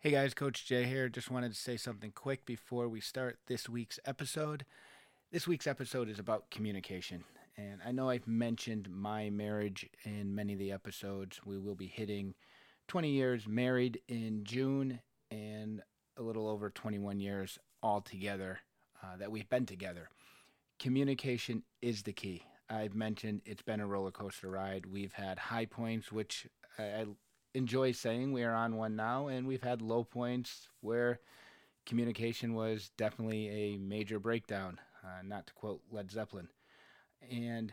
Hey guys, Coach Jay here. Just wanted to say something quick before we start this week's episode. This week's episode is about communication. And I know I've mentioned my marriage in many of the episodes. We will be hitting 20 years married in June and a little over 21 years altogether uh, that we've been together. Communication is the key. I've mentioned it's been a roller coaster ride. We've had high points, which I, enjoy saying we are on one now, and we've had low points where communication was definitely a major breakdown, uh, not to quote Led Zeppelin. And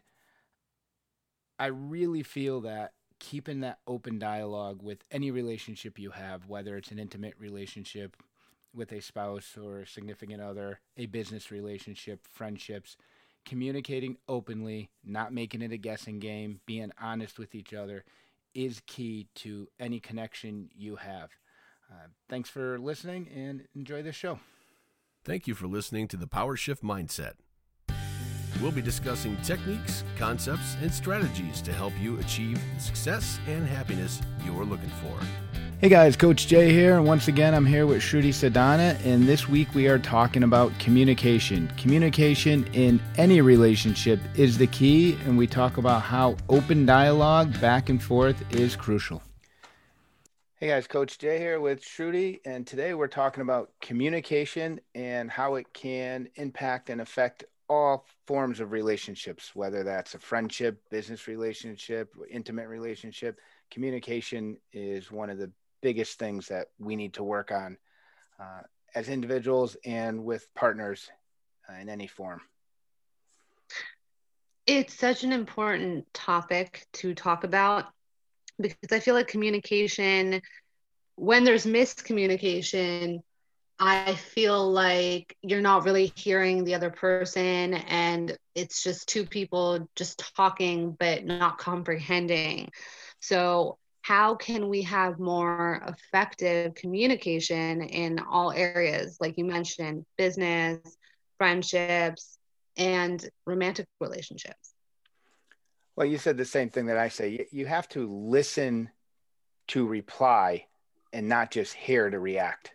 I really feel that keeping that open dialogue with any relationship you have, whether it's an intimate relationship with a spouse or a significant other, a business relationship, friendships, communicating openly, not making it a guessing game, being honest with each other is key to any connection you have. Uh, thanks for listening and enjoy the show. Thank you for listening to the Power Shift Mindset. We'll be discussing techniques, concepts, and strategies to help you achieve the success and happiness you're looking for. Hey guys, Coach Jay here, and once again, I'm here with Shruti Sadana, and this week we are talking about communication. Communication in any relationship is the key, and we talk about how open dialogue back and forth is crucial. Hey guys, Coach Jay here with Shruti, and today we're talking about communication and how it can impact and affect all forms of relationships, whether that's a friendship, business relationship, intimate relationship. Communication is one of the biggest things that we need to work on uh, as individuals and with partners uh, in any form. It's such an important topic to talk about because I feel like communication, when there's miscommunication, I feel like you're not really hearing the other person and it's just two people just talking but not comprehending. So how can we have more effective communication in all areas? Like you mentioned business friendships and romantic relationships. Well you said the same thing that i say. You have to listen to reply and not just hear to react.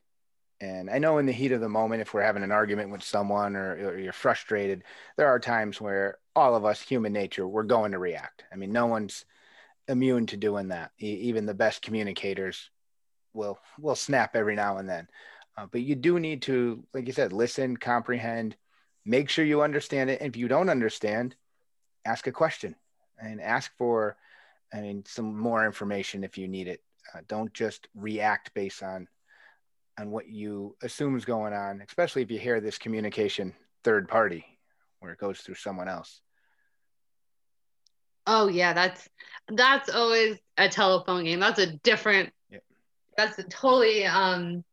And i know in the heat of the moment if we're having an argument with someone or, or you're frustrated there are times where all of us human nature we're going to react. I mean no one's immune to doing that. even the best communicators will will snap every now and then. Uh, but you do need to, like you said, listen, comprehend, make sure you understand it. And if you don't understand, ask a question and ask for, I mean, some more information if you need it. Uh, don't just react based on on what you assume is going on, especially if you hear this communication third party where it goes through someone else. Oh yeah, that's that's always a telephone game. That's a different. Yeah. That's a totally um.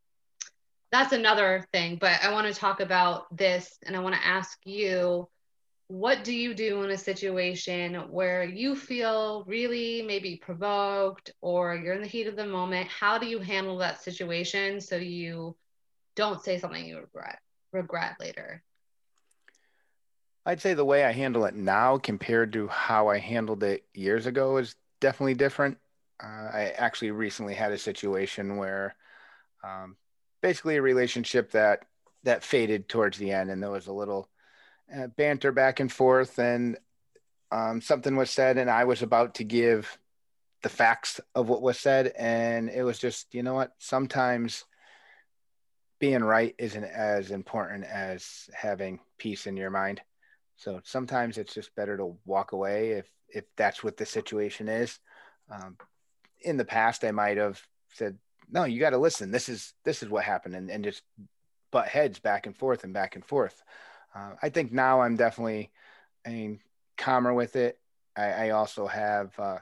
That's another thing, but I want to talk about this, and I want to ask you, what do you do in a situation where you feel really maybe provoked or you're in the heat of the moment? How do you handle that situation so you don't say something you regret regret later? I'd say the way I handle it now compared to how I handled it years ago is definitely different. Uh, I actually recently had a situation where um, basically a relationship that that faded towards the end, and there was a little uh, banter back and forth, and um, something was said, and I was about to give the facts of what was said, and it was just, you know what? Sometimes being right isn't as important as having peace in your mind. So sometimes it's just better to walk away if if that's what the situation is. Um, in the past, I might have said, "No, you got to listen. This is this is what happened," and, and just butt heads back and forth and back and forth. Uh, I think now I'm definitely, I mean, calmer with it. I, I also have, uh,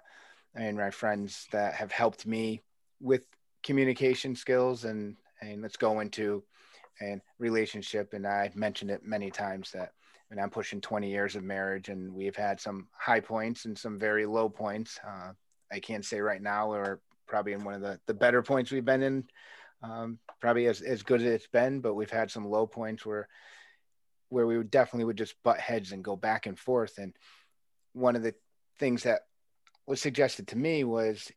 I mean, my friends that have helped me with communication skills, and and let's go into and relationship. And I've mentioned it many times that and I'm pushing 20 years of marriage, and we've had some high points and some very low points. Uh, I can't say right now we're probably in one of the, the better points we've been in, um, probably as, as good as it's been, but we've had some low points where where we would definitely would just butt heads and go back and forth. And one of the things that was suggested to me was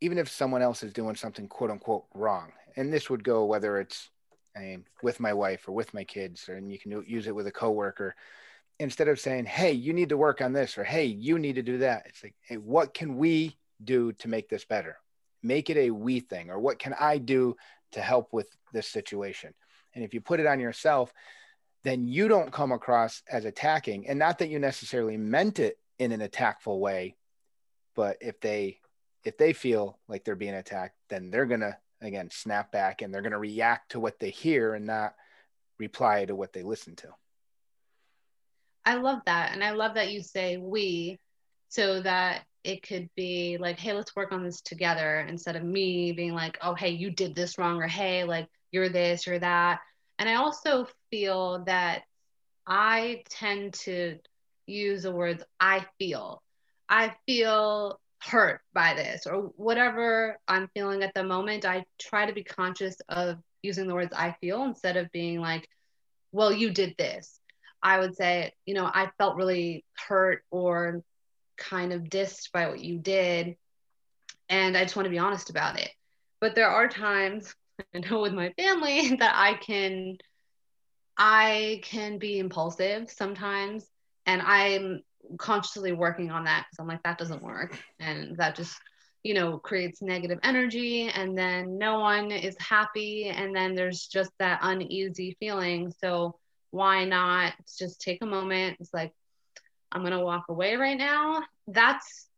even if someone else is doing something quote unquote wrong, and this would go whether it's I mean, with my wife or with my kids, or, and you can use it with a coworker. Instead of saying, "Hey, you need to work on this," or "Hey, you need to do that," it's like, "Hey, what can we do to make this better? Make it a we thing, or what can I do to help with this situation?" And if you put it on yourself, then you don't come across as attacking, and not that you necessarily meant it in an attackful way, but if they if they feel like they're being attacked, then they're gonna again snap back and they're going to react to what they hear and not reply to what they listen to. I love that. And i love that you say we so that it could be like hey let's work on this together instead of me being like oh hey you did this wrong or hey like you're this you're that. And i also feel that i tend to use the words i feel. I feel hurt by this or whatever I'm feeling at the moment, I try to be conscious of using the words I feel instead of being like, well, you did this. I would say, you know, I felt really hurt or kind of dissed by what you did. And I just want to be honest about it. But there are times, I know with my family, that I can I can be impulsive sometimes and I'm consciously working on that because I'm like, that doesn't work. And that just, you know, creates negative energy. And then no one is happy. And then there's just that uneasy feeling. So why not just take a moment? It's like, I'm going to walk away right now. That's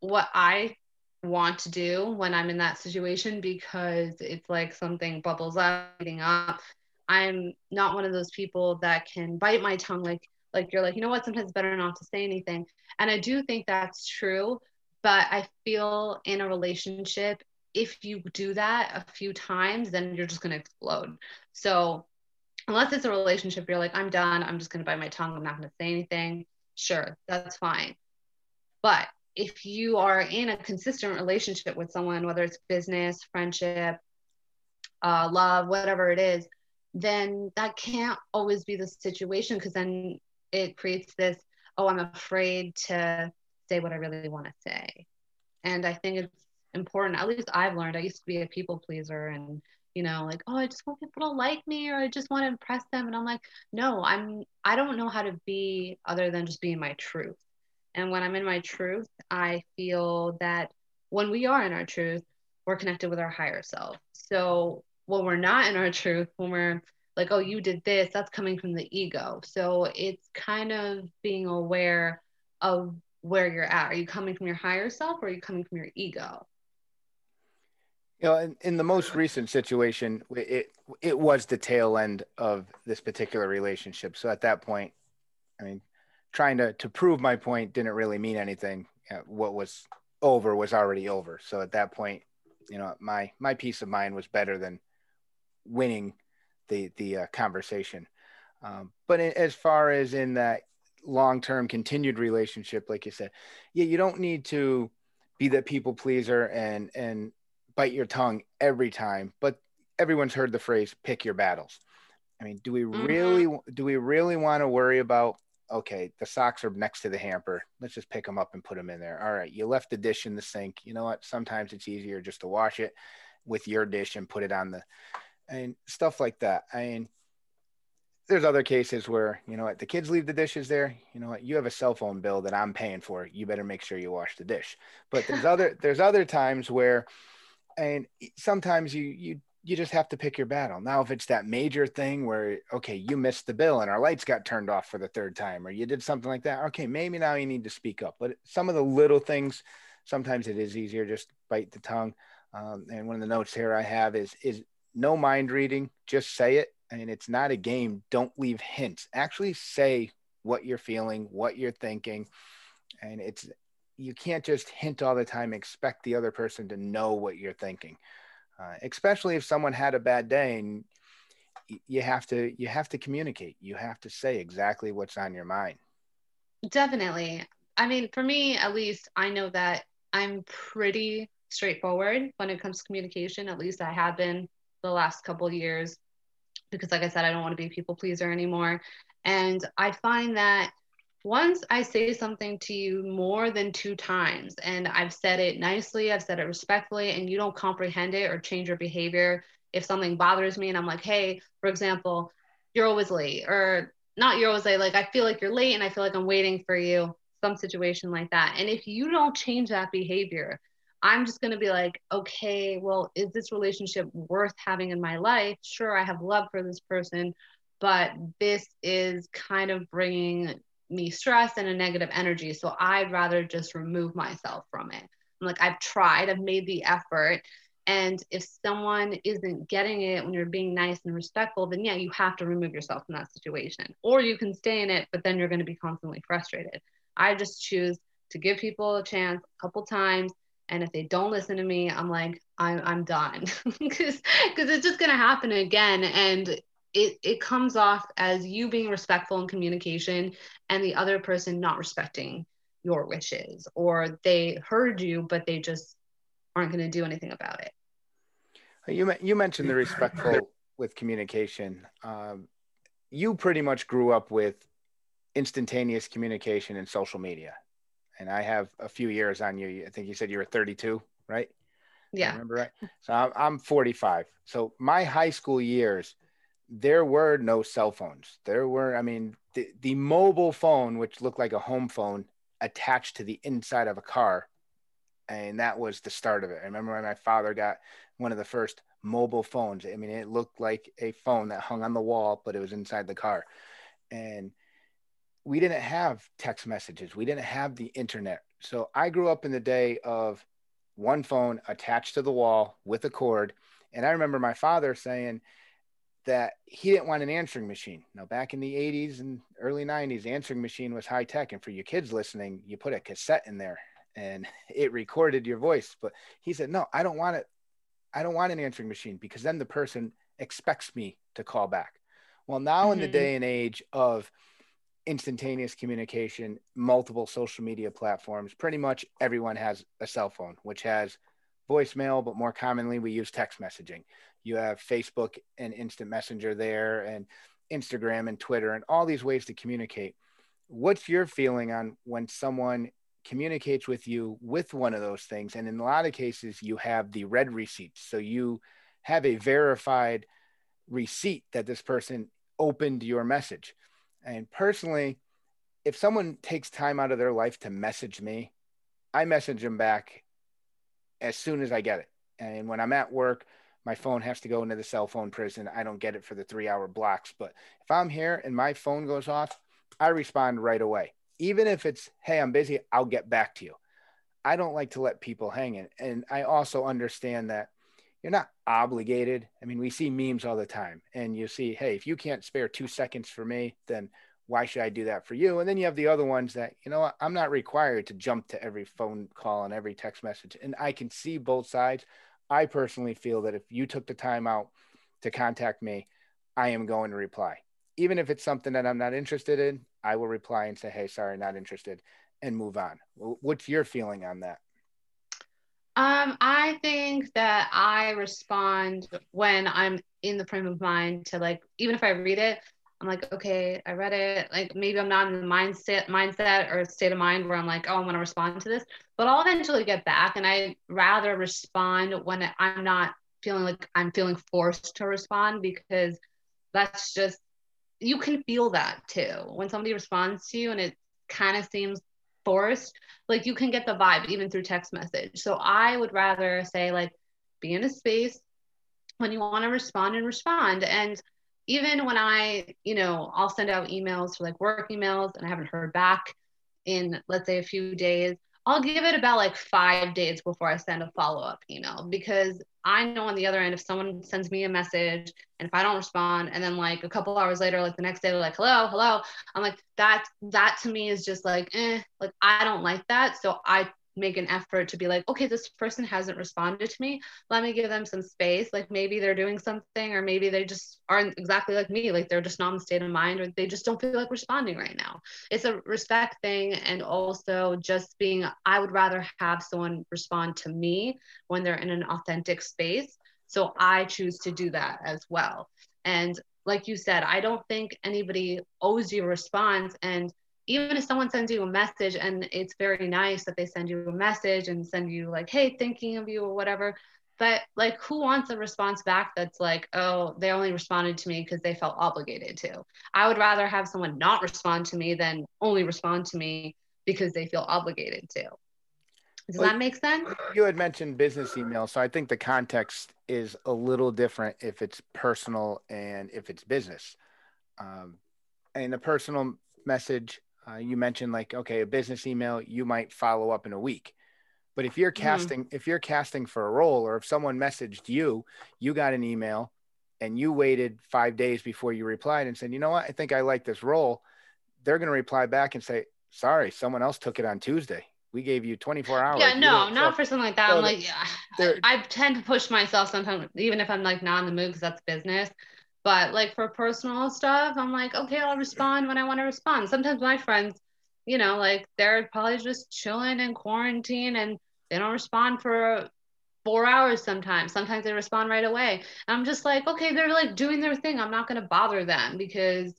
what I want to do when I'm in that situation because it's like something bubbles up, eating up. I'm not one of those people that can bite my tongue like like you're like you know what? Sometimes it's better not to say anything. And i do think that's true but i feel in a relationship if you do that a few times then you're just going to explode. So unless it's a relationship you're like i'm done. I'm just going to bite my tongue. I'm not going to say anything. Sure that's fine. But if you are in a consistent relationship with someone whether it's business friendship uh, love whatever it is then that can't always be the situation because then it creates this oh i'm afraid to say what i really want to say. And i think it's important at least i've learned i used to be a people pleaser and you know like oh i just want people to like me or i just want to impress them. And i'm like no i'm i don't know how to be other than just being my truth. And when i'm in my truth i feel that when we are in our truth we're connected with our higher self. So when we're not in our truth when we're like, oh, you did this, that's coming from the ego. So it's kind of being aware of where you're at. Are you coming from your higher self or are you coming from your ego? You know, in, in the most recent situation, it it was the tail end of this particular relationship. So at that point, I mean, trying to to prove my point didn't really mean anything. What was over was already over. So at that point, you know, my my peace of mind was better than winning the the uh, conversation. Um, but in, as far as in that long term continued relationship, like you said, yeah, you don't need to be the people pleaser and and bite your tongue every time. But everyone's heard the phrase "pick your battles." I mean, do we mm-hmm. really do we really want to worry about? Okay, the socks are next to the hamper. Let's just pick them up and put them in there. All right, you left the dish in the sink. You know what? Sometimes it's easier just to wash it with your dish and put it on the and stuff like that. I mean, there's other cases where you know what the kids leave the dishes there. You know what you have a cell phone bill that I'm paying for. You better make sure you wash the dish. But there's other there's other times where, and sometimes you you you just have to pick your battle. Now, if it's that major thing where okay, you missed the bill and our lights got turned off for the third time, or you did something like that, okay, maybe now you need to speak up. But some of the little things, sometimes it is easier just bite the tongue. Um, and one of the notes here I have is is no mind reading, just say it. And it's not a game. Don't leave hints. Actually say what you're feeling, what you're thinking. And it's, you can't just hint all the time, expect the other person to know what you're thinking. Uh, especially if someone had a bad day and you have to you have to communicate you have to say exactly what's on your mind definitely i mean for me at least i know that i'm pretty straightforward when it comes to communication at least i have been the last couple years because like I said, I don't want to be a people pleaser anymore. And I find that once I say something to you more than two times and I've said it nicely, I've said it respectfully, and you don't comprehend it or change your behavior, if something bothers me and I'm like, hey, for example, you're always late, or not you're always late, like I feel like you're late and I feel like I'm waiting for you, some situation like that. And if you don't change that behavior, I'm just going to be like, okay, well, is this relationship worth having in my life? Sure, I have love for this person, but this is kind of bringing me stress and a negative energy. So I'd rather just remove myself from it. I'm like, I've tried, I've made the effort. And if someone isn't getting it when you're being nice and respectful, then yeah, you have to remove yourself from that situation. Or you can stay in it, but then you're going to be constantly frustrated. I just choose to give people a chance a couple times and if they don't listen to me i'm like i'm, I'm done. Because because it's just going to happen again. And it, it comes off as you being respectful in communication and the other person not respecting your wishes or they heard you but they just aren't going to do anything about it. You, you mentioned the respectful with communication. Um, you pretty much grew up with instantaneous communication and social media and I have a few years on you. I think you said you were 32, right? Yeah. I remember right? So I'm, I'm 45. So my high school years, there were no cell phones. There were, I mean, the, the mobile phone, which looked like a home phone, attached to the inside of a car. And that was the start of it. I remember when my father got one of the first mobile phones. I mean, it looked like a phone that hung on the wall, but it was inside the car. And we didn't have text messages. We didn't have the internet. So I grew up in the day of one phone attached to the wall with a cord. And I remember my father saying that he didn't want an answering machine. Now, back in the 80s and early 90s, answering machine was high tech. And for you kids listening, you put a cassette in there and it recorded your voice. But he said, no, I don't want it. I don't want an answering machine because then the person expects me to call back. Well, now mm-hmm. in the mm-hmm. day and age of instantaneous communication, multiple social media platforms. Pretty much everyone has a cell phone, which has voicemail, but more commonly we use text messaging. You have Facebook and instant messenger there, and Instagram and Twitter, and all these ways to communicate. What's your feeling on when someone communicates with you with one of those things? And in a lot of cases, you have the read receipts. So you have a verified receipt that this person opened your message and personally, if someone takes time out of their life to message me, I message them back as soon as I get it. And when I'm at work, my phone has to go into the cell phone prison. I don't get it for the three hour blocks. But if I'm here and my phone goes off, I respond right away. Even if it's, hey, I'm busy, I'll get back to you. I don't like to let people hang in. And I also understand that you're not obligated. I mean, we see memes all the time, and you see, hey, if you can't spare two seconds for me, then why should I do that for you? And then you have the other ones that, you know, I'm not required to jump to every phone call and every text message. And I can see both sides. I personally feel that if you took the time out to contact me, I am going to reply. Even if it's something that I'm not interested in, I will reply and say, hey, sorry, not interested, and move on. What's your feeling on that? Um, I think that I respond when I'm in the frame of mind to like, even if I read it, I'm like, okay, I read it. Like maybe I'm not in the mindset, mindset or state of mind where I'm like, oh, I'm to respond to this, but I'll eventually get back. And I rather respond when I'm not feeling like I'm feeling forced to respond because that's just, you can feel that too. When somebody responds to you and it kind of seems forced, like you can get the vibe even through text message. So I would rather say like be in a space when you want to respond and respond. And even when I, you know, I'll send out emails for like work emails and I haven't heard back in let's say a few days, I'll give it about like five days before I send a follow up email because I know on the other end, if someone sends me a message and if I don't respond, and then like a couple hours later, like the next day, they're like, hello, hello, I'm like, that, that to me is just like, eh, like I don't like that. So I make an effort to be like, okay, this person hasn't responded to me. Let me give them some space. Like maybe they're doing something, or maybe they just aren't exactly like me. Like they're just not in the state of mind, or they just don't feel like responding right now. It's a respect thing. And also just being, I would rather have someone respond to me when they're in an authentic space. So I choose to do that as well. And like you said, I don't think anybody owes you a response. And even if someone sends you a message and it's very nice that they send you a message and send you like hey thinking of you or whatever but like who wants a response back that's like oh they only responded to me because they felt obligated to. I would rather have someone not respond to me than only respond to me because they feel obligated to. Does well, that make sense? you had mentioned business email so i think the context is a little different if it's personal and if it's business. Um, and a personal message uh, you mentioned like okay a business email you might follow up in a week but if you're mm-hmm. casting, mm-hmm. if you're casting for a role, or if someone messaged you, you got an email, and you waited five days before you replied and said, you know what, I think I like this role. They're going to reply back and say, sorry, someone else took it on Tuesday. We gave you 24 hours. Yeah, no, not so, for something like that. So I'm like, yeah, I, I tend to push myself sometimes, even if I'm like not in the mood because that's business. But like for personal stuff, I'm like, okay, I'll respond when I want to respond. Sometimes my friends you know, like they're probably just chilling in quarantine and they don't respond for four hours sometimes. Sometimes they respond right away. And I'm just like, okay, they're like doing their thing. I'm not going to bother them because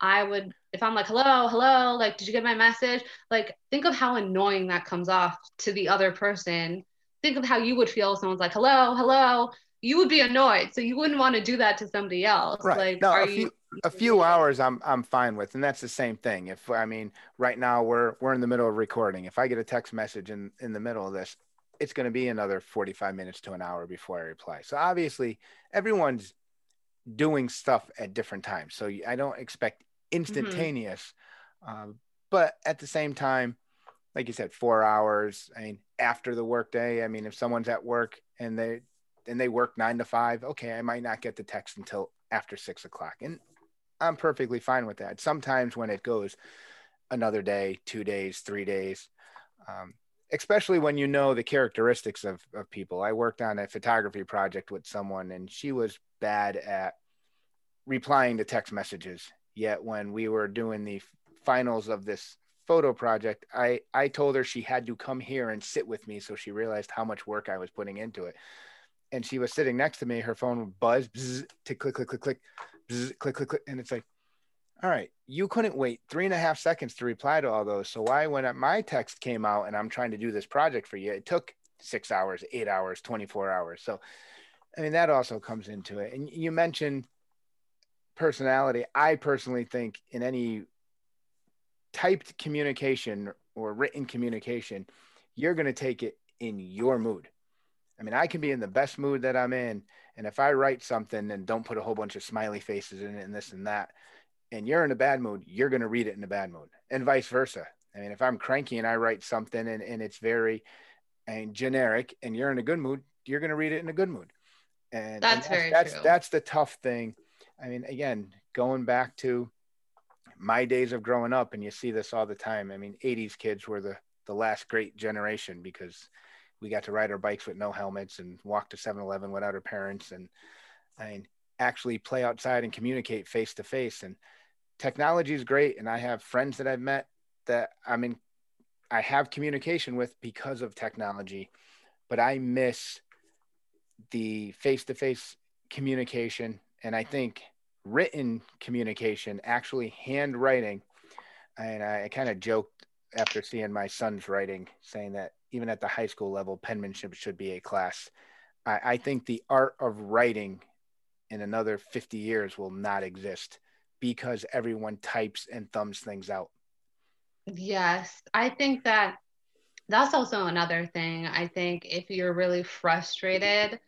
I would, if I'm like, hello, hello, like, did you get my message? Like, think of how annoying that comes off to the other person. Think of how you would feel if someone's like, hello, hello. You would be annoyed. So you wouldn't want to do that to somebody else. Right. Like, no, are a few, you, a few hours I'm I'm fine with, and that's the same thing. If I mean, right now we're we're in the middle of recording. If I get a text message in in the middle of this, it's going to be another 45 minutes to an hour before I reply. So obviously, everyone's doing stuff at different times. So I don't expect instantaneous, mm-hmm. um, but at the same time, like you said, four hours. I mean, after the workday. I mean, if someone's at work and they and they work nine to five, okay, I might not get the text until after six o'clock, and I'm perfectly fine with that. Sometimes when it goes another day, two days, three days, um, especially when you know the characteristics of, of people. I worked on a photography project with someone and she was bad at replying to text messages. Yet when we were doing the finals of this photo project, I, I told her she had to come here and sit with me so she realized how much work I was putting into it. And she was sitting next to me, her phone would buzz, bzz, tick, click, click, click, click bzz, click, click, click. And it's like, all right, you couldn't wait three and a half seconds to reply to all those. So why, when my text came out and I'm trying to do this project for you, it took six hours, eight hours, 24 hours. So, I mean, that also comes into it. And you mentioned personality. I personally think in any typed communication or written communication, you're going to take it in your mood. I mean, I can be in the best mood that I'm in. And if I write something and don't put a whole bunch of smiley faces in it and this and that, and you're in a bad mood, you're going to read it in a bad mood and vice versa. I mean, if I'm cranky and I write something and, and it's very and generic and you're in a good mood, you're going to read it in a good mood. And that's, and that's very that's, true. That's the tough thing. I mean, again, going back to my days of growing up and you see this all the time. I mean, 80s kids were the, the last great generation because we got to ride our bikes with no helmets and walk to 7-Eleven without our parents. And I mean, actually play outside and communicate face to face. And technology is great. And I have friends that I've met that I mean, I have communication with because of technology, but I miss the face to face communication. And I think written communication, actually handwriting. And I kind of joked after seeing my son's writing, saying that even at the high school level, penmanship should be a class. I, I think the art of writing in another 50 years will not exist because everyone types and thumbs things out. Yes, I think that that's also another thing. I think if you're really frustrated,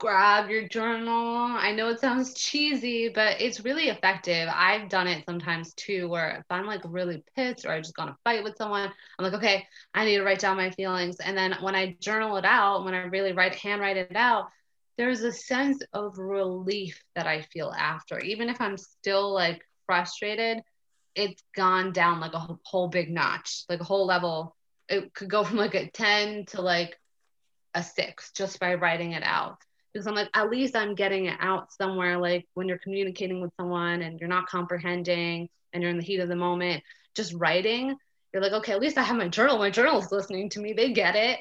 grab your journal. I know it sounds cheesy, but it's really effective. I've done it sometimes too, where if I'm like really pissed or I just got a fight with someone, I'm like, okay, I need to write down my feelings. And then when I journal it out, when I really write, handwrite it out, there's a sense of relief that I feel after. Even if I'm still like frustrated, it's gone down like a whole big notch, like a whole level. It could go from like a 10 to like a six just by writing it out. Because I'm like, at least I'm getting it out somewhere. Like when you're communicating with someone and you're not comprehending and you're in the heat of the moment, just writing, you're like, okay, at least I have my journal. My journal is listening to me. They get it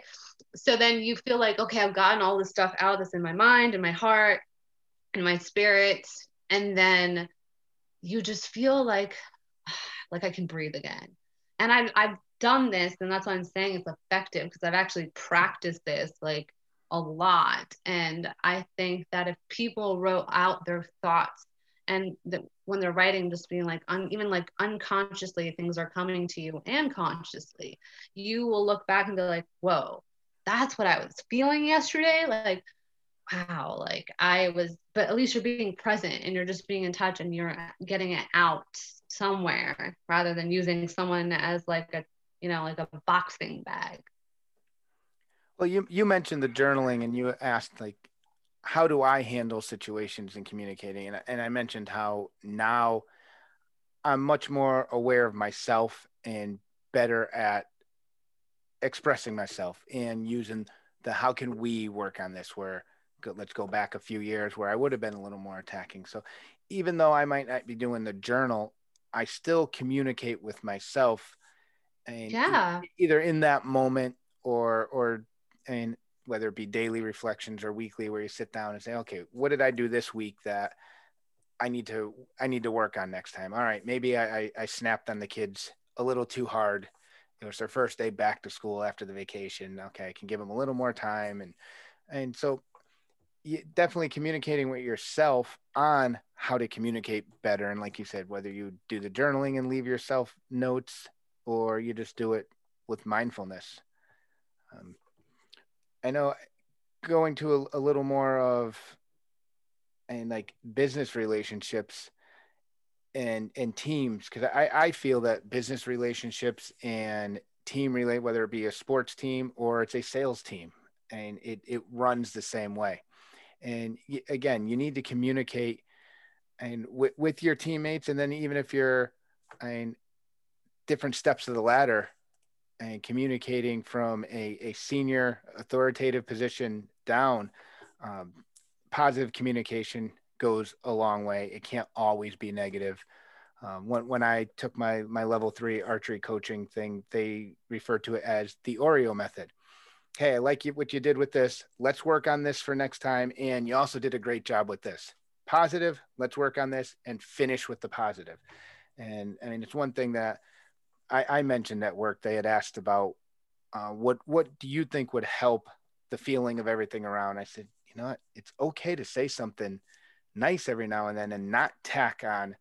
so then you feel like okay i've gotten all this stuff out that's in my mind and my heart and my spirit and then you just feel like like i can breathe again and i've, I've done this and that's why i'm saying it's effective because i've actually practiced this like a lot. And I think that if people wrote out their thoughts and when they're writing, just being like, un, even like unconsciously, things are coming to you and consciously, you will look back and be like, whoa, that's what I was feeling yesterday. Like, wow, like I was, but at least you're being present and you're just being in touch and you're getting it out somewhere rather than using someone as like a, you know, like a boxing bag. Well, you you mentioned the journaling, and you asked like, how do I handle situations in communicating? And and I mentioned how now I'm much more aware of myself and better at expressing myself and using the how can we work on this where let's go back a few years where I would have been a little more attacking. So even though I might not be doing the journal, I still communicate with myself and yeah. either in that moment or or and whether it be daily reflections or weekly where you sit down and say okay what did i do this week that i need to i need to work on next time? All right maybe i i, I snapped on the kids a little too hard. It was their first day back to school after the vacation. Okay i can give them a little more time. And and so definitely communicating with yourself on how to communicate better. And like you said whether you do the journaling and leave yourself notes or you just do it with mindfulness. Um, I know going to a, a little more of and like business relationships and and teams because I, I feel that business relationships and team relate whether it be a sports team or it's a sales team and it, it runs the same way. And again you need to communicate and with, with your teammates and then even if you're I mean, different steps of the ladder and communicating from a, a senior authoritative position down, um, positive communication goes a long way. It can't always be negative. Um, when, when I took my, my level three archery coaching thing, they referred to it as the Oreo method. Hey, I like you, what you did with this. Let's work on this for next time. And you also did a great job with this. Positive, let's work on this and finish with the positive. And I mean, it's one thing that I, I mentioned at work they had asked about uh, what what do you think would help the feeling of everything around. I said, you know what, it's okay to say something nice every now and then and not tack on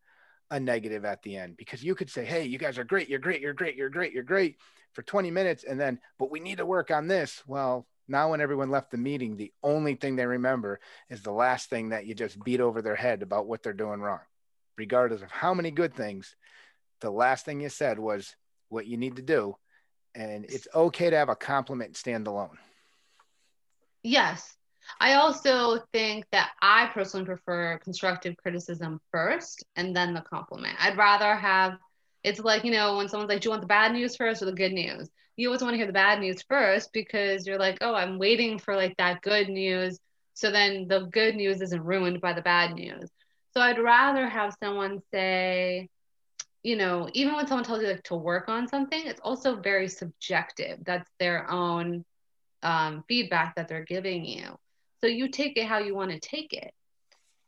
a negative at the end because you could say, hey, you guys are great, you're great, you're great, you're great, you're great for 20 minutes, and then but we need to work on this. Well, now when everyone left the meeting, the only thing they remember is the last thing that you just beat over their head about what they're doing wrong, regardless of how many good things the last thing you said was what you need to do. And it's okay to have a compliment stand alone. Yes. I also think that I personally prefer constructive criticism first and then the compliment. I'd rather have it's like, you know, when someone's like, Do you want the bad news first or the good news? You always want to hear the bad news first because you're like, Oh, I'm waiting for like that good news. So then the good news isn't ruined by the bad news. So I'd rather have someone say, you know, even when someone tells you like to work on something, it's also very subjective. That's their own um, feedback that they're giving you. So you take it how you want to take it.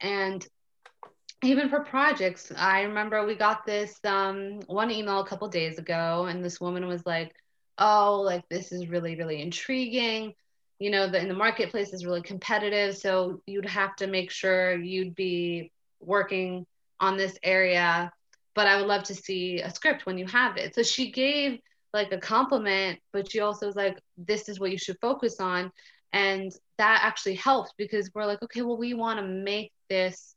And even for projects, I remember we got this um, one email a couple days ago, and this woman was like, "Oh, like this is really, really intriguing. You know, the in the marketplace is really competitive, so you'd have to make sure you'd be working on this area but I would love to see a script when you have it. So she gave like a compliment, but she also was like, this is what you should focus on. And that actually helped because we're like, okay, well, we want to make this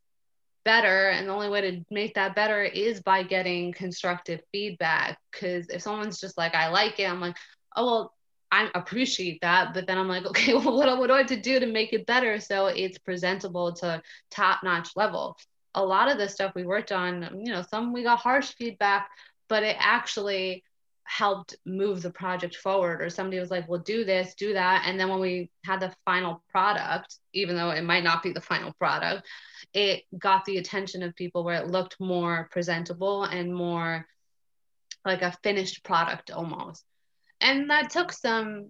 better. And the only way to make that better is by getting constructive feedback. Because if someone's just like, I like it, I'm like, oh, well, I appreciate that. But then I'm like, okay, well, what, what do I have to do to make it better so it's presentable to top notch level? A lot of the stuff we worked on, you know, some we got harsh feedback, but it actually helped move the project forward. Or somebody was like well do this do that. And then when we had the final product even though it might not be the final product it got the attention of people where it looked more presentable and more like a finished product almost. And that took some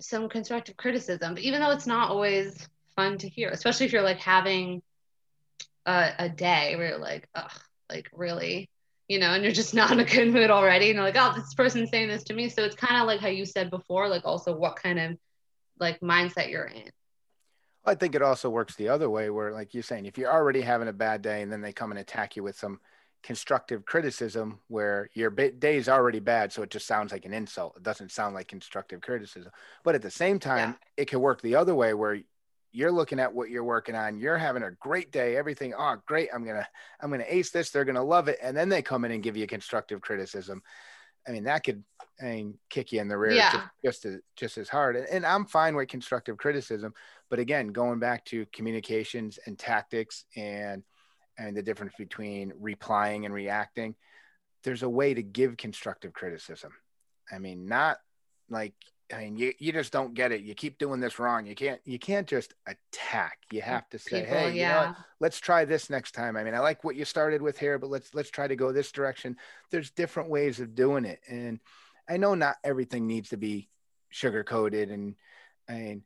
some constructive criticism even though it's not always fun to hear especially if you're like having a, a day where you're like, ugh, like really, you know, and you're just not in a good mood already. And you're like, oh, this person's saying this to me. So it's kind of like how you said before, like also what kind of like mindset you're in. I think it also works the other way where like you're saying if you're already having a bad day and then they come and attack you with some constructive criticism where your day is already bad so it just sounds like an insult it doesn't sound like constructive criticism but at the same time yeah. it can work the other way where you're looking at what you're working on you're having a great day everything oh great i'm gonna i'm gonna ace this they're gonna love it and then they come in and give you constructive criticism i mean that could I mean, kick you in the rear yeah. just, just as just as hard and, and i'm fine with constructive criticism but again going back to communications and tactics and and the difference between replying and reacting there's a way to give constructive criticism i mean not like i mean you, you just don't get it. You keep doing this wrong. You can't you can't just attack. You have to say People, hey yeah. you know let's try this next time. I mean i like what you started with here but let's let's try to go this direction. There's different ways of doing it. And i know not everything needs to be sugar coated and I mean,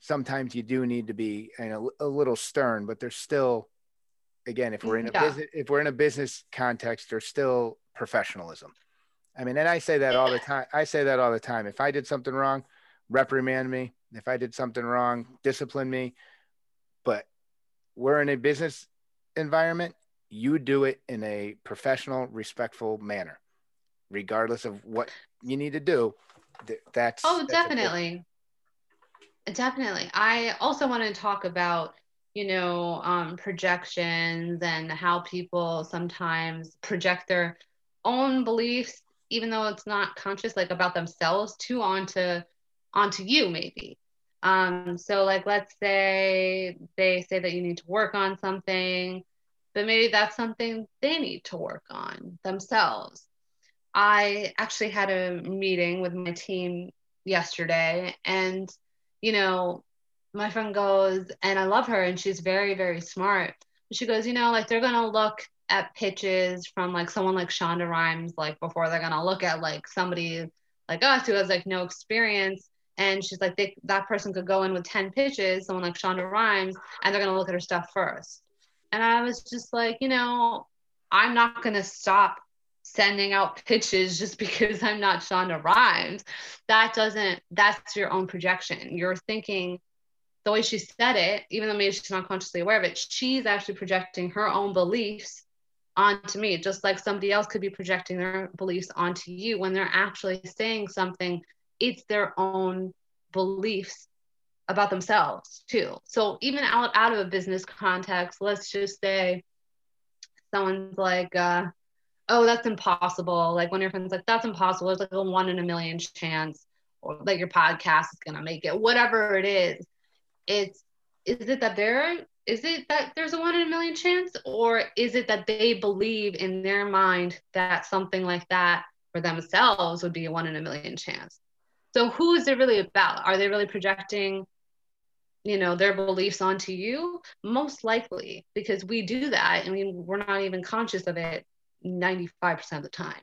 sometimes you do need to be you know, a little stern, but there's still again, if we're in a yeah. business, if we're in a business context, there's still professionalism. I mean, and I say that all the time. I say that all the time. If I did something wrong, reprimand me. If I did something wrong, discipline me. But we're in a business environment. You do it in a professional, respectful manner, regardless of what you need to do. That's oh, that's definitely, definitely. I also want to talk about you know, um, projections and how people sometimes project their own beliefs, even though it's not conscious, like about themselves, too onto onto you, maybe. Um, so, like, let's say they say that you need to work on something, but maybe that's something they need to work on themselves. I actually had a meeting with my team yesterday, and you know, my friend goes, and I love her, and she's very, very smart. She goes, you know, like they're gonna look at pitches from like someone like Shonda Rhimes, like before they're gonna look at like somebody like us who has like no experience. And she's like, they, that person could go in with 10 pitches, someone like Shonda Rhimes, and they're gonna look at her stuff first. And I was just like, you know, I'm not gonna stop sending out pitches just because I'm not Shonda Rhimes. That doesn't, that's your own projection. You're thinking the way she said it, even though maybe she's not consciously aware of it, she's actually projecting her own beliefs onto me, just like somebody else could be projecting their beliefs onto you when they're actually saying something. It's their own beliefs about themselves too. So even out out of a business context, let's just say someone's like, uh, "Oh, that's impossible." Like when your friends like, "That's impossible." There's like a one in a million chance, or like your podcast is gonna make it. Whatever it is, it's is it that there is it that there's a one in a million chance or is it that they believe in their mind that something like that for themselves would be a one in a million chance? So who is it really about? Are they really projecting you know their beliefs onto you? Most likely because we do that I mean we're not even conscious of it 95% of the time.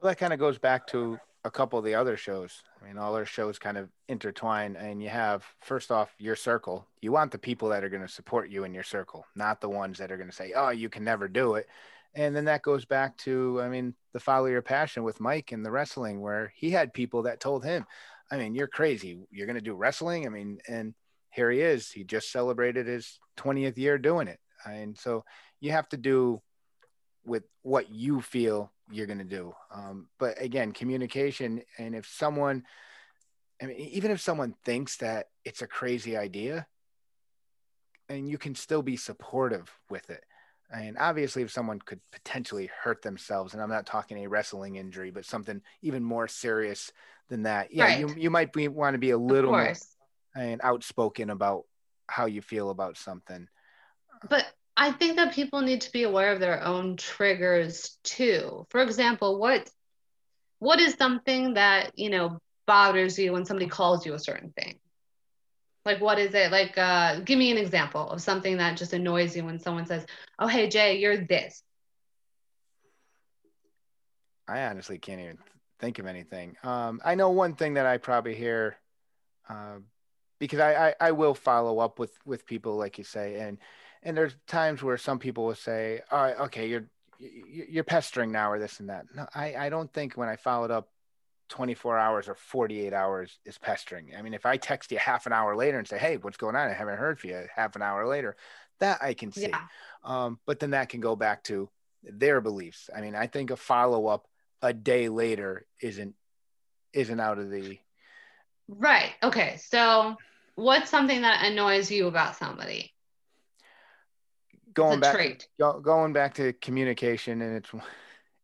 Well that kind of goes back to a couple of the other shows. I mean, all our shows kind of intertwine, and you have first off your circle. You want the people that are going to support you in your circle, not the ones that are going to say, "Oh, you can never do it." And then that goes back to, I mean, the follow your passion with Mike and the wrestling, where he had people that told him, "I mean, you're crazy. You're going to do wrestling." I mean, and here he is. He just celebrated his 20th year doing it, and so you have to do with what you feel you're going to do. Um, but again, communication. And if someone, I mean, even if someone thinks that it's a crazy idea, and you can still be supportive with it. And obviously, if someone could potentially hurt themselves, and I'm not talking a wrestling injury, but something even more serious than that, yeah, right. you, you might be, want to be a little more and outspoken about how you feel about something. But I think that people need to be aware of their own triggers too. For example, what what is something that, you know, bothers you when somebody calls you a certain thing? Like what is it? Like uh give me an example of something that just annoys you when someone says, "Oh, hey Jay, you're this." I honestly can't even think of anything. Um, I know one thing that I probably hear uh, because I, I, I will follow up with with people like you say and and there's times where some people will say, "All right, okay, you're you're pestering now or this and that." No, I I don't think when I followed up 24 hours or 48 hours is pestering. I mean, if I text you half an hour later and say, Hey, what's going on? I haven't heard from you half an hour later, that I can see. Yeah. Um, but then that can go back to their beliefs. I mean, I think a follow up a day later isn't isn't out of the right. Okay. So what's something that annoys you about somebody? Going back, go, going back to communication, and it's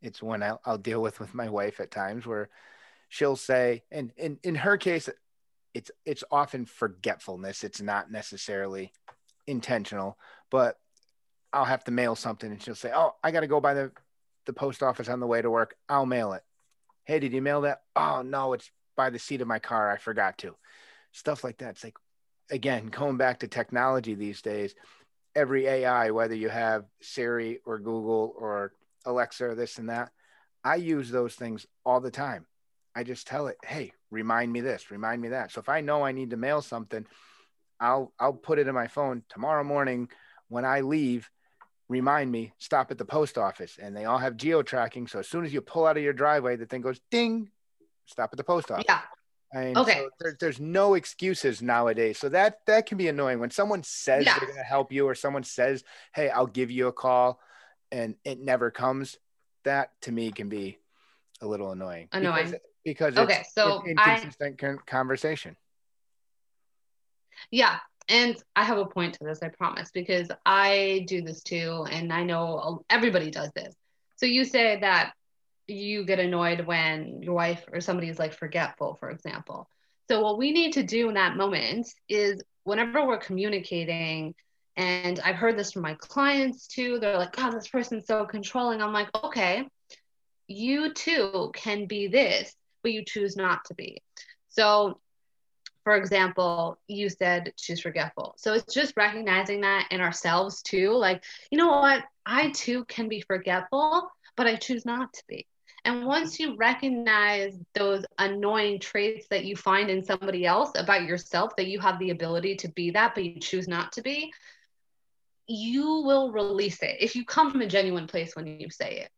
it's one I'll, I'll deal with with my wife at times where she'll say, and in in her case, it's it's often forgetfulness. It's not necessarily intentional, but I'll have to mail something, and she'll say, "Oh, I got to go by the the post office on the way to work. I'll mail it." Hey, did you mail that? Oh no, it's by the seat of my car. I forgot to. Stuff like that. It's like, again, going back to technology these days, every AI, whether you have Siri or Google or Alexa or this and that, I use those things all the time. I just tell it, hey, remind me this, remind me that. So if I know I need to mail something, I'll I'll put it in my phone tomorrow morning when I leave. Remind me, stop at the post office, and they all have geo tracking. So as soon as you pull out of your driveway, the thing goes ding, stop at the post office. Yeah. And okay. So there, there's no excuses nowadays. So that that can be annoying when someone says yeah. they're going to help you, or someone says, "Hey, I'll give you a call," and it never comes. That to me can be a little annoying. Annoying because, because okay, so inconsistent I, conversation. Yeah, and I have a point to this, I promise, because I do this too, and I know everybody does this. So you say that you get annoyed when your wife or somebody is like forgetful, for example. So, what we need to do in that moment is whenever we're communicating, and I've heard this from my clients too, they're like, God, this person's so controlling. I'm like, okay, you too can be this, but you choose not to be. So, for example, you said she's forgetful. So it's just recognizing that in ourselves too. Like, you know what? I too can be forgetful, but I choose not to be. And once you recognize those annoying traits that you find in somebody else about yourself, that you have the ability to be that, but you choose not to be, you will release it if you come from a genuine place when you say it.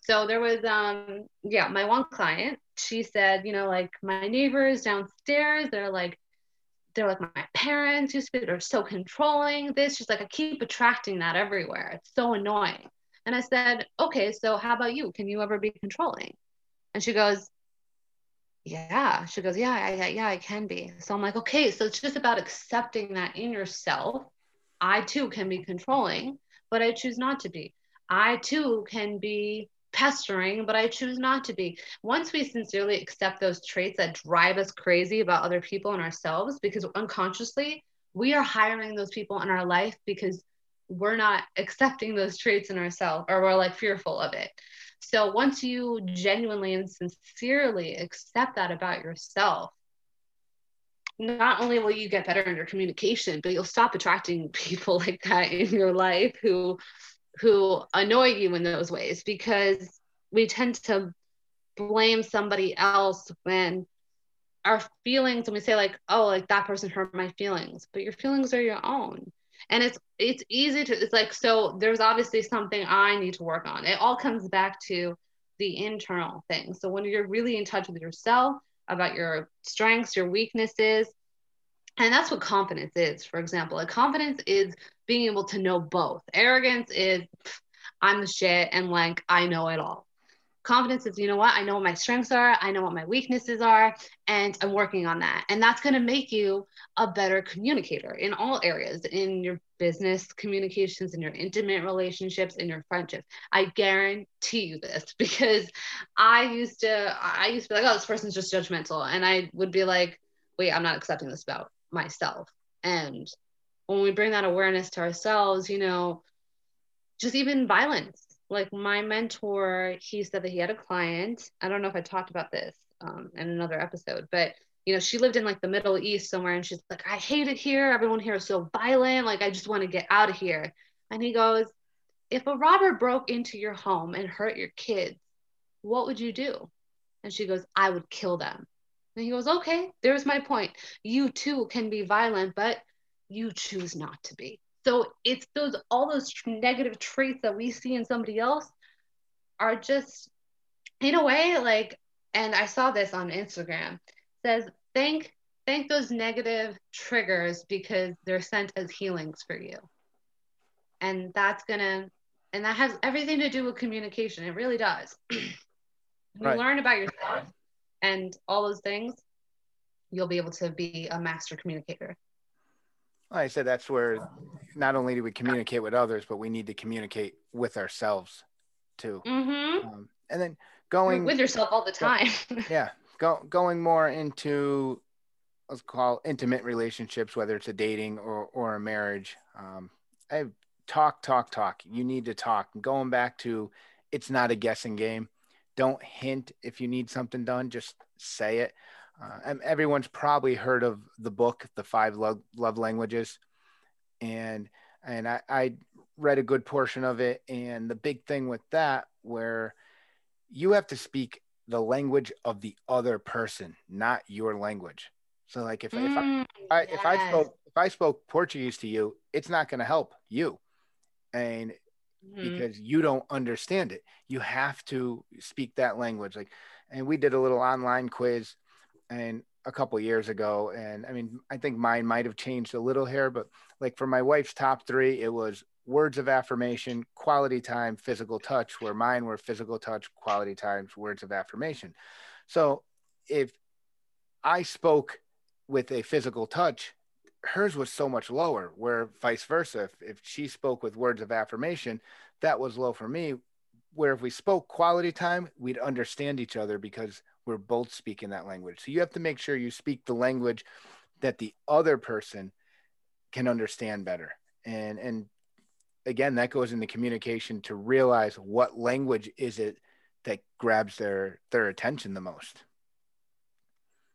So there was, um, yeah, my one client, she said, you know, like my neighbors downstairs, they're like, they're like my parents used to be, they're so controlling this. She's like, I keep attracting that everywhere. It's so annoying. And I said, okay, so how about you? Can you ever be controlling? And she goes, yeah. She goes, yeah, yeah, yeah, I can be. So I'm like, okay, so it's just about accepting that in yourself. I too can be controlling, but I choose not to be. I too can be pestering, but I choose not to be. Once we sincerely accept those traits that drive us crazy about other people and ourselves, because unconsciously we are hiring those people in our life because we're not accepting those traits in ourselves or we're like fearful of it. So once you genuinely and sincerely accept that about yourself, not only will you get better in your communication, but you'll stop attracting people like that in your life who who annoy you in those ways because we tend to blame somebody else when our feelings when we say like oh like that person hurt my feelings but your feelings are your own and it's it's easy to it's like so there's obviously something i need to work on. It all comes back to the internal thing. So when you're really in touch with yourself about your strengths your weaknesses and that's what confidence is for example. Like confidence is being able to know both. Arrogance is i'm the shit and like i know it all confidence is you know what i know what my strengths are i know what my weaknesses are and i'm working on that. And that's going to make you a better communicator in all areas in your business communications in your intimate relationships in your friendships. I guarantee you this because i used to i used to be like oh this person's just judgmental and i would be like wait i'm not accepting this about myself. And when we bring that awareness to ourselves you know just even violence like my mentor, he said that he had a client. I don't know if I talked about this um, in another episode, but you know, she lived in like the Middle East somewhere, and she's like, I hate it here. Everyone here is so violent. Like, I just want to get out of here. And he goes, If a robber broke into your home and hurt your kids, what would you do? And she goes, I would kill them. And he goes, Okay, there's my point. You too can be violent, but you choose not to be. So it's those all those negative traits that we see in somebody else are just in a way like and I saw this on Instagram. Says thank thank those negative triggers because they're sent as healings for you. And that's gonna and that has everything to do with communication. It really does. you right. learn about yourself and all those things, you'll be able to be a master communicator. I said, that's where not only do we communicate with others, but we need to communicate with ourselves too. Mm-hmm. Um, and then going with yourself all the time. yeah, go, going more into let's call intimate relationships, whether it's a dating or or a marriage. Um, I talk, talk, talk. You need to talk. Going back to, it's not a guessing game. Don't hint if you need something done. Just say it. Uh, and everyone's probably heard of the book, The Five Love, Love Languages, and and I, I read a good portion of it. And the big thing with that, where you have to speak the language of the other person, not your language. So like if, mm, if I, mm, I yes. if I spoke if I spoke Portuguese to you, it's not going to help you, and mm-hmm. because you don't understand it, you have to speak that language. Like, and we did a little online quiz, and a couple years ago, and I mean I think mine might have changed a little here, but like for my wife's top three, it was words of affirmation, quality time, physical touch, where mine were physical touch, quality times, words of affirmation. So if I spoke with a physical touch, hers was so much lower, where vice versa. If, if she spoke with words of affirmation, that was low for me. Where if we spoke quality time, we'd understand each other because we're both speaking that language. So you have to make sure you speak the language that the other person can understand better. And and again, that goes into communication to realize what language is it that grabs their their attention the most.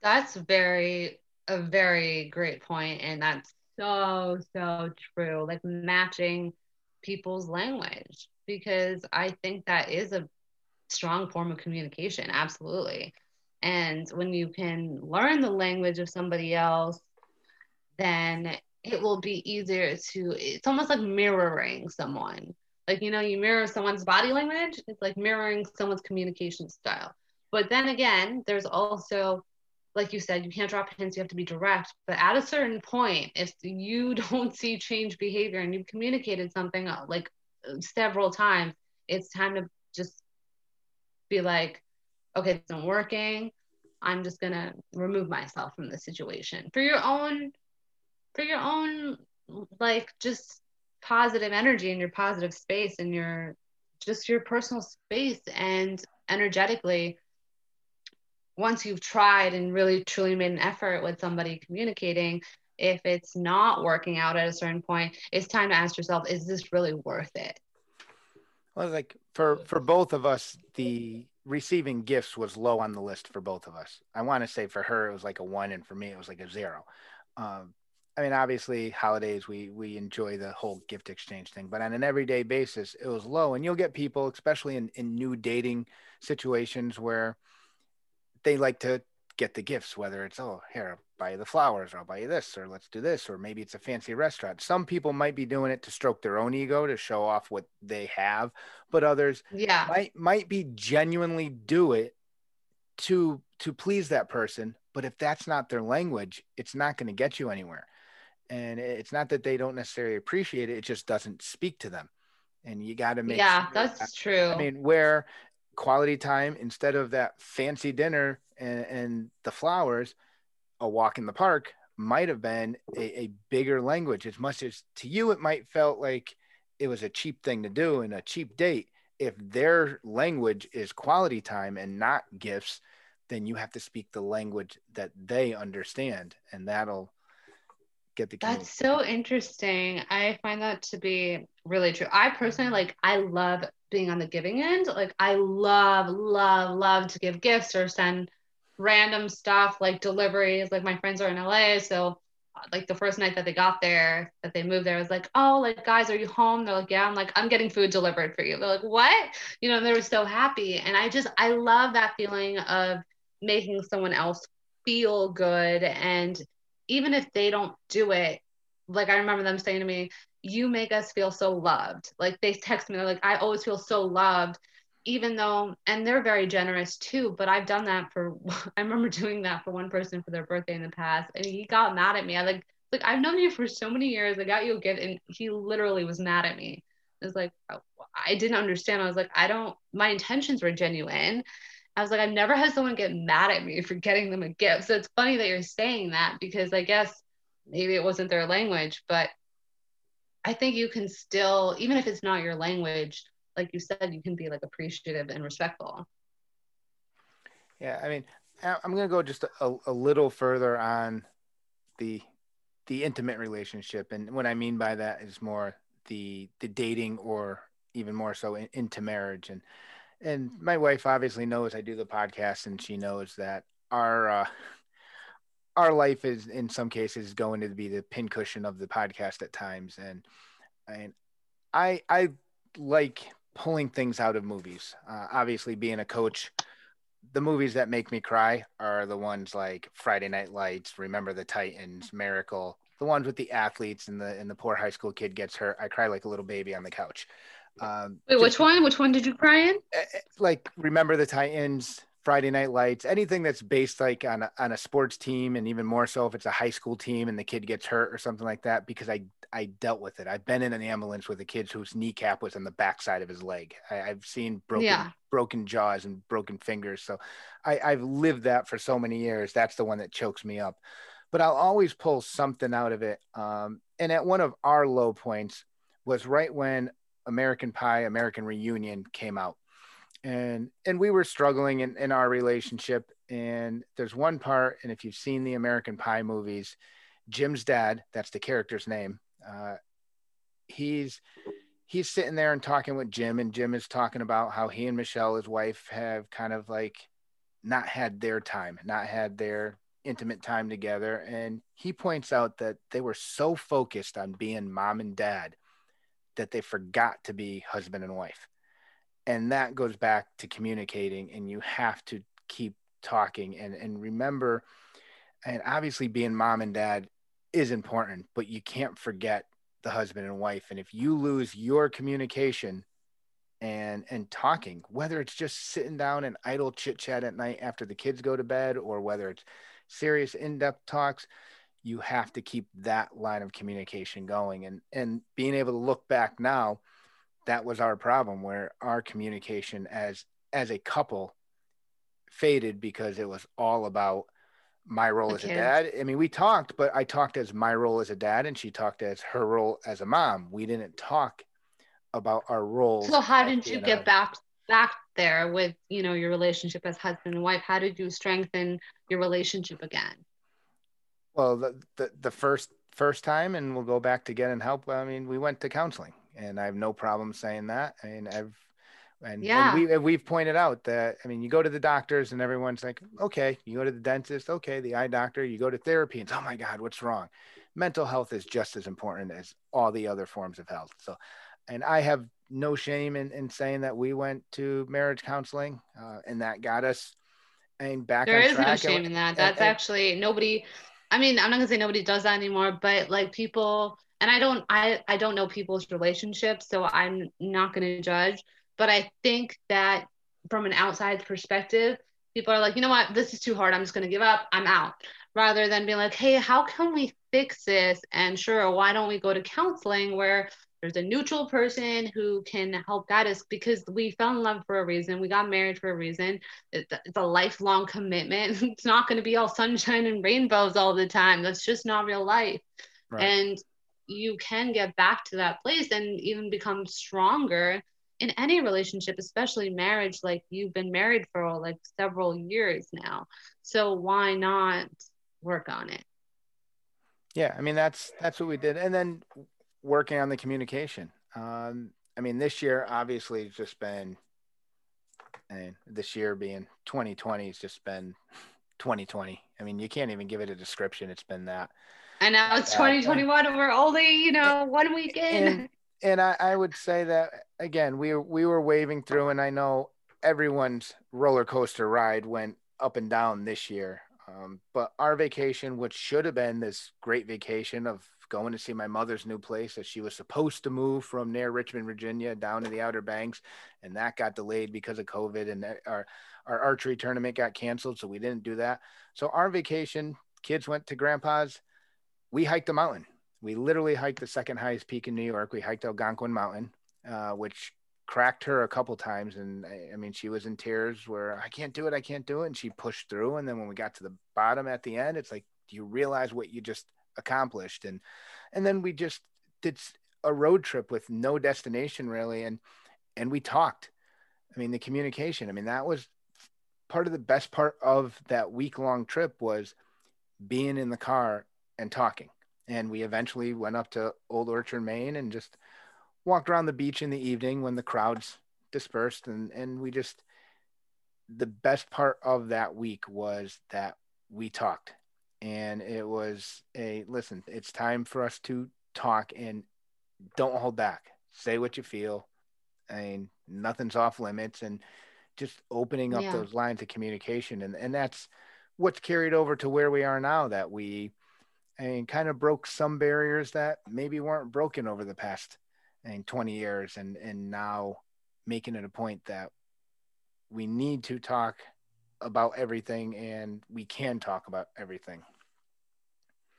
That's very a very great point and that's so so true like matching people's language because i think that is a strong form of communication absolutely. And when you can learn the language of somebody else then it will be easier to it's almost like mirroring someone. Like you know you mirror someone's body language it's like mirroring someone's communication style. But then again there's also like you said, you can't drop hints, you have to be direct. But at a certain point, if you don't see change behavior and you've communicated something like several times, it's time to just be like, okay, this isn't working. I'm just gonna remove myself from the situation for your own, for your own, like just positive energy and your positive space and your just your personal space and energetically once you've tried and really truly made an effort with somebody communicating, if it's not working out at a certain point, it's time to ask yourself, is this really worth it? Well, like for for both of us, the receiving gifts was low on the list for both of us. I want to say for her it was like a one, and for me it was like a zero. Um, I mean, obviously, holidays we we enjoy the whole gift exchange thing, but on an everyday basis, it was low. And you'll get people, especially in in new dating situations, where they like to get the gifts, whether it's, oh, here, I'll buy you the flowers, or I'll buy you this, or let's do this, or maybe it's a fancy restaurant. Some people might be doing it to stroke their own ego to show off what they have, but others yeah. might might be genuinely do it to to please that person. But if that's not their language, it's not going to get you anywhere. And it's not that they don't necessarily appreciate it; it just doesn't speak to them. And you got to make yeah, sure that's that, true. I mean, where quality time instead of that fancy dinner and, and the flowers, a walk in the park might have been a, a, bigger language. As much as to you it might felt like it was a cheap thing to do and a cheap date. If their language is quality time and not gifts then you have to speak the language that they understand and that'll get the that's so interesting. I find that to be really true. I personally like i love being on the giving end. Like I love, love, love to give gifts or send random stuff like deliveries. Like my friends are in LA, so like the first night that they got there, that they moved there, I was like, oh, like guys, are you home? They're like, yeah. I'm like, I'm getting food delivered for you. They're like, what? You know, they were so happy, and I just I love that feeling of making someone else feel good, and even if they don't do it, like I remember them saying to me, you make us feel so loved. Like they text me, they're like, I always feel so loved, even though and they're very generous too but i've done that for i remember doing that for one person for their birthday in the past and he got mad at me. I like like i've known you for so many years i got you a gift and he literally was mad at me. It was like oh, i didn't understand. I was like i don't my intentions were genuine. I was like i've never had someone get mad at me for getting them a gift. So it's funny that you're saying that because i guess maybe it wasn't their language but i think you can still even if it's not your language like you said, you can be like appreciative and respectful. Yeah, I mean, I'm going to go just a, a little further on the the intimate relationship, and what I mean by that is more the the dating or even more so in, into marriage. And and my wife obviously knows I do the podcast, and she knows that our uh, our life is in some cases going to be the pincushion of the podcast at times, and and I I like pulling things out of movies. Uh, obviously, being a coach, the movies that make me cry are the ones like Friday Night Lights, Remember the Titans, Miracle, the ones with the athletes and the and the poor high school kid gets hurt. I cry like a little baby on the couch. Um, Wait, which one? Which one did you cry in? Eh, eh, like Remember the Titans, Friday Night Lights, anything that's based like on a, on a sports team, and even more so if it's a high school team and the kid gets hurt or something like that, because I I dealt with it. I've been in an ambulance with a kid whose kneecap was on the backside of his leg. I, have seen broken yeah. broken jaws and broken fingers. So I, I've lived that for so many years. That's the one that chokes me up. But I'll always pull something out of it. Um, and at one of our low points was right when American Pie, American Reunion came out. And and we were struggling in, in our relationship. And there's one part, and if you've seen the American Pie movies, Jim's dad, that's the character's name, uh, he's he's sitting there and talking with Jim, and Jim is talking about how he and Michelle, his wife, have kind of like not had their time, not had their intimate time together. And he points out that they were so focused on being mom and dad that they forgot to be husband and wife. And that goes back to communicating, and you have to keep talking and, and remember. And obviously, being mom and dad is important, but you can't forget the husband and wife. And if you lose your communication and and talking, whether it's just sitting down and idle chit chat at night after the kids go to bed, or whether it's serious in-depth talks, you have to keep that line of communication going. And and being able to look back now, that was our problem where our communication as as a couple faded because it was all about my role as a dad. I mean, we talked, but I talked as my role as a dad, and she talked as her role as a mom. We didn't talk about our roles. So, how did you get back back there with you know your relationship as husband and wife? How did you strengthen your relationship again? Well, the the, the first first time, and we'll go back to get and help. I mean, we went to counseling, and I have no problem saying that. Mean, I've and, yeah. and we we've pointed out that I mean, you go to the doctors and everyone's like, okay, you go to the dentist, okay, the eye doctor, you go to therapy, and oh my God, what's wrong? Mental health is just as important as all the other forms of health. So, and I have no shame in, in saying that we went to marriage counseling, uh, and that got us and back. There is no shame and, in that. That's and, actually nobody. I mean, I'm not gonna say nobody does that anymore, but like people, and I don't, I I don't know people's relationships, so I'm not gonna judge but I think that from an outside perspective, people are like, you know what, this is too hard. I'm just going to give up. I'm out. Rather than being like, hey, how can we fix this? And sure, why don't we go to counseling where there's a neutral person who can help guide us because we fell in love for a reason. We got married for a reason. It's a lifelong commitment. It's not going to be all sunshine and rainbows all the time. That's just not real life. Right. And you can get back to that place and even become stronger in any relationship especially marriage like you've been married for like several years now. So why not work on it? Yeah i mean that's that's what we did. And then working on the communication. Um i mean this year obviously it's just been and this year being 2020 has just been 2020 i mean you can't even give it a description. It's been that and now it's 2021 and we're only you know one week in and, and I, I would say that again, we we were waving through, and I know everyone's roller coaster ride went up and down this year. Um, but our vacation, which should have been this great vacation of going to see my mother's new place that she was supposed to move from near Richmond, Virginia, down to the Outer Banks, and that got delayed because of COVID, and our our archery tournament got canceled, so we didn't do that. So our vacation, kids went to grandpa's. We hiked the mountain. We literally hiked the second highest peak in New York. We hiked Algonquin Mountain, uh, which cracked her a couple times. And I, I, mean she was in tears where I can't do it. I can't do it. And she pushed through. And then when we got to the bottom at the end it's like do you realize what you just accomplished? And and then we just did a road trip with no destination really. And and we talked. I mean the communication I mean that was part of the best part of that week long trip was being in the car and talking. And we eventually went up to Old Orchard Maine and just walked around the beach in the evening when the crowds dispersed. And and we just the best part of that week was that we talked. And it was a listen it's time for us to talk and don't hold back. Say what you feel. I mean nothing's off limits and just opening up yeah. those lines of communication. And and that's what's carried over to where we are now that we and kind of broke some barriers that maybe weren't broken over the past and 20 years and and now making it a point that we need to talk about everything and we can talk about everything.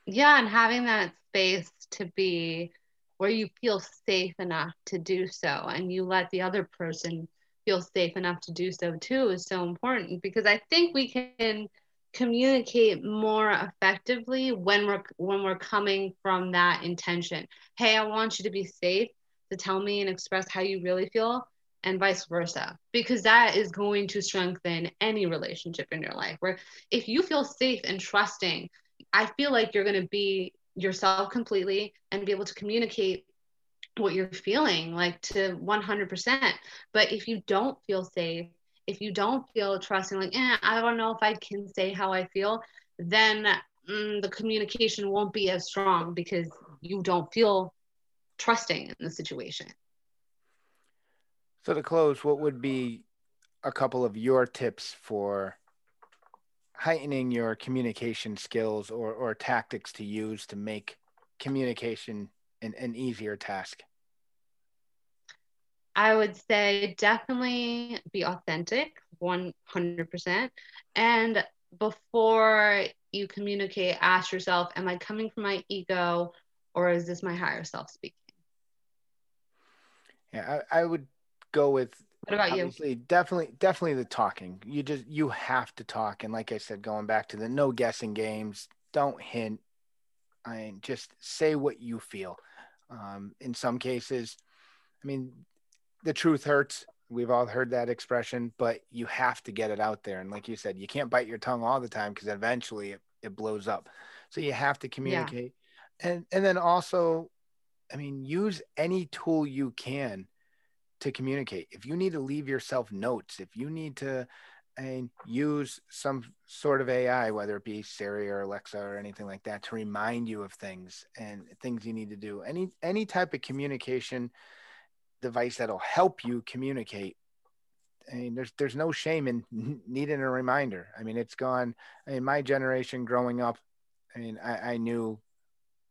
Yeah and having that space to be where you feel safe enough to do so and you let the other person feel safe enough to do so too is so important because i think we can communicate more effectively when we're when we're coming from that intention. Hey i want you to be safe to tell me and express how you really feel and vice versa because that is going to strengthen any relationship in your life where if you feel safe and trusting i feel like you're going to be yourself completely and be able to communicate what you're feeling like to 100% but if you don't feel safe if you don't feel trusting like eh, i don't know if i can say how i feel then mm, the communication won't be as strong because you don't feel trusting in the situation. So to close, what would be a couple of your tips for heightening your communication skills or, or tactics to use to make communication an, an easier task? I would say definitely be authentic, 100%. And before you communicate, ask yourself, am I coming from my ego or is this my higher self speaking? Yeah, I, I would go with what about you? Definitely, definitely the talking. You just you have to talk, and like I said, going back to the no guessing games, don't hint. I mean, just say what you feel. Um, in some cases, I mean, the truth hurts. We've all heard that expression, but you have to get it out there. And like you said, you can't bite your tongue all the time because eventually it, it blows up. So you have to communicate. Yeah. And and then also I mean, use any tool you can to communicate. If you need to leave yourself notes, if you need to and use some sort of AI, whether it be Siri or Alexa or anything like that, to remind you of things and things you need to do. Any any type of communication device that'll help you communicate. I mean, there's there's no shame in needing a reminder. I mean, it's gone. I mean, my generation growing up, I mean, I, I knew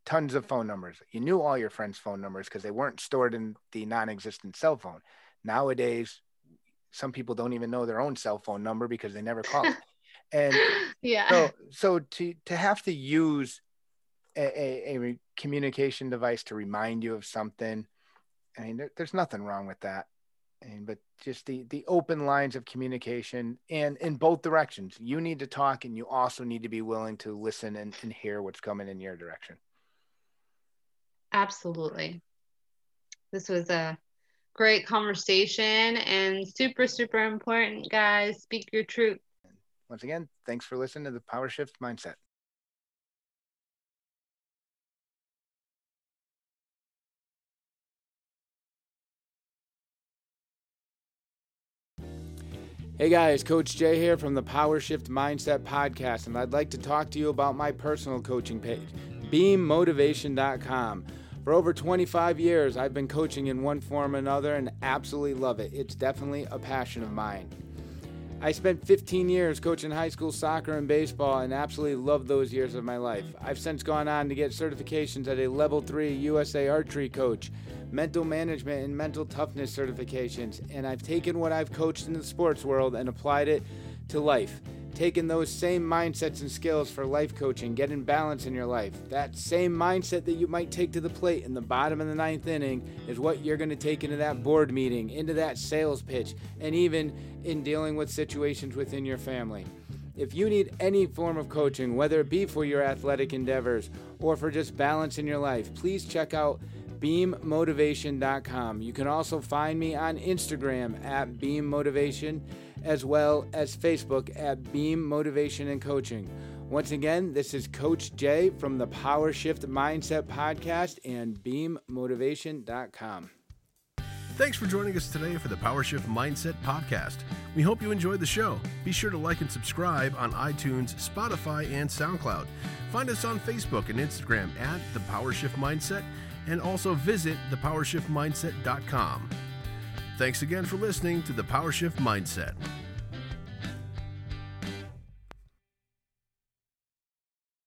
tons of phone numbers. You knew all your friends' phone numbers because they weren't stored in the non-existent cell phone. Nowadays, some people don't even know their own cell phone number because they never call. And yeah, so so to to have to use a, a, a communication device to remind you of something, I mean, there, there's nothing wrong with that. I mean, but just the the open lines of communication and in both directions. You need to talk, and you also need to be willing to listen and, and hear what's coming in your direction. Absolutely. This was a great conversation and super, super important, guys. Speak your truth. Once again, thanks for listening to the Power Shift Mindset. Hey guys, Coach Jay here from the Power Shift Mindset Podcast, and I'd like to talk to you about my personal coaching page, beammotivation.com. For over 25 years, I've been coaching in one form or another and absolutely love it. It's definitely a passion of mine. I spent 15 years coaching high school soccer and baseball and absolutely loved those years of my life. I've since gone on to get certifications as a level 3 USA archery coach, mental management and mental toughness certifications, and I've taken what I've coached in the sports world and applied it to life. Taking those same mindsets and skills for life coaching, getting balance in your life. That same mindset that you might take to the plate in the bottom of the ninth inning is what you're going to take into that board meeting, into that sales pitch, and even in dealing with situations within your family. If you need any form of coaching, whether it be for your athletic endeavors or for just balance in your life, please check out beammotivation.com. You can also find me on Instagram at beammotivation as well as Facebook at Beam Motivation and Coaching. Once again, this is Coach Jay from the Power Shift Mindset Podcast and beammotivation.com. Thanks for joining us today for the PowerShift Mindset Podcast. We hope you enjoyed the show. Be sure to like and subscribe on iTunes, Spotify, and SoundCloud. Find us on Facebook and Instagram at the PowerShift Mindset and also visit thepowershiftmindset.com. Thanks again for listening to the PowerShift Mindset.